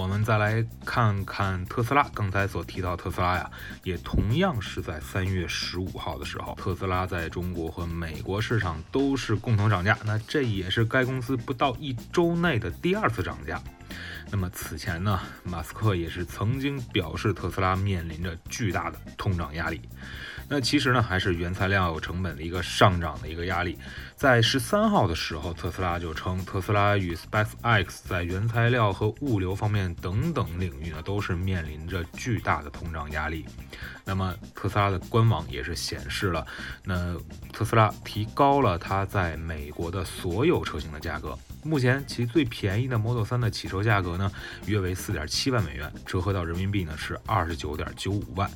我们再来看看特斯拉，刚才所提到特斯拉呀，也同样是在三月十五号的时候，特斯拉在中国和美国市场都是共同涨价，那这也是该公司不到一周内的第二次涨价。那么此前呢，马斯克也是曾经表示特斯拉面临着巨大的通胀压力。那其实呢，还是原材料成本的一个上涨的一个压力。在十三号的时候，特斯拉就称，特斯拉与 SpaceX 在原材料和物流方面等等领域呢，都是面临着巨大的通胀压力。那么特斯拉的官网也是显示了，那特斯拉提高了它在美国的所有车型的价格。目前其最便宜的 Model 3的起售价格呢，约为四点七万美元，折合到人民币呢是二十九点九五万。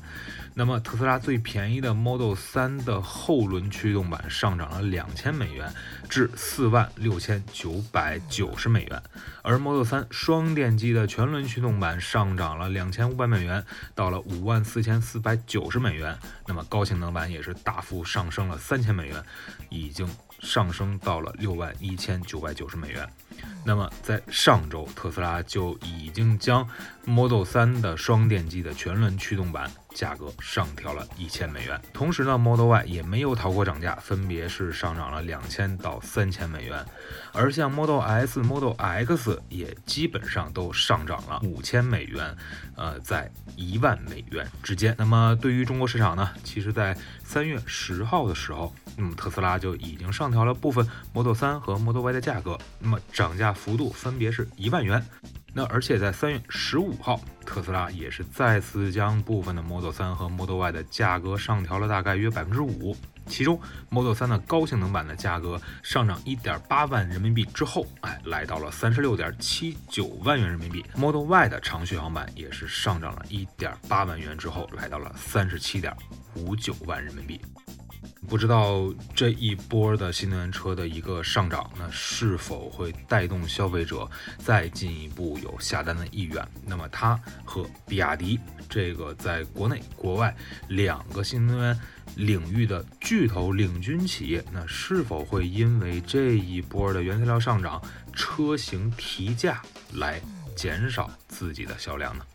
那么特斯拉最便宜的 Model 3的后轮驱动版上涨了两千美元，至四万六千九百九十美元，而 Model 3双电机的全轮驱动版上涨了两千五百美元，到了五万四千四百九十美元。美元那么高性能版也是大幅上升了三千美元，已经。上升到了六万一千九百九十美元。那么在上周，特斯拉就已经将 Model 3的双电机的全轮驱动版价格上调了一千美元。同时呢，Model Y 也没有逃过涨价，分别是上涨了两千到三千美元。而像 Model S、Model X 也基本上都上涨了五千美元，呃，在一万美元之间。那么对于中国市场呢，其实在三月十号的时候，那么特斯拉就已经上调了部分 Model 3和 Model Y 的价格。那么涨价幅度分别是一万元，那而且在三月十五号，特斯拉也是再次将部分的 Model 3和 Model Y 的价格上调了大概约百分之五，其中 Model 3的高性能版的价格上涨一点八万人民币之后，哎，来到了三十六点七九万元人民币；Model Y 的长续航版也是上涨了一点八万元之后，来到了三十七点五九万人民币。不知道这一波的新能源车的一个上涨，那是否会带动消费者再进一步有下单的意愿？那么它和比亚迪这个在国内国外两个新能源领域的巨头领军企业，那是否会因为这一波的原材料上涨、车型提价来减少自己的销量呢？